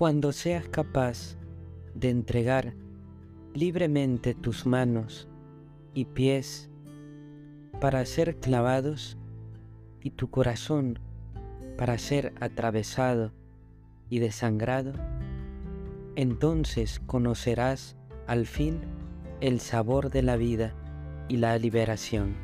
Cuando seas capaz de entregar libremente tus manos y pies para ser clavados y tu corazón para ser atravesado y desangrado, entonces conocerás al fin el sabor de la vida y la liberación.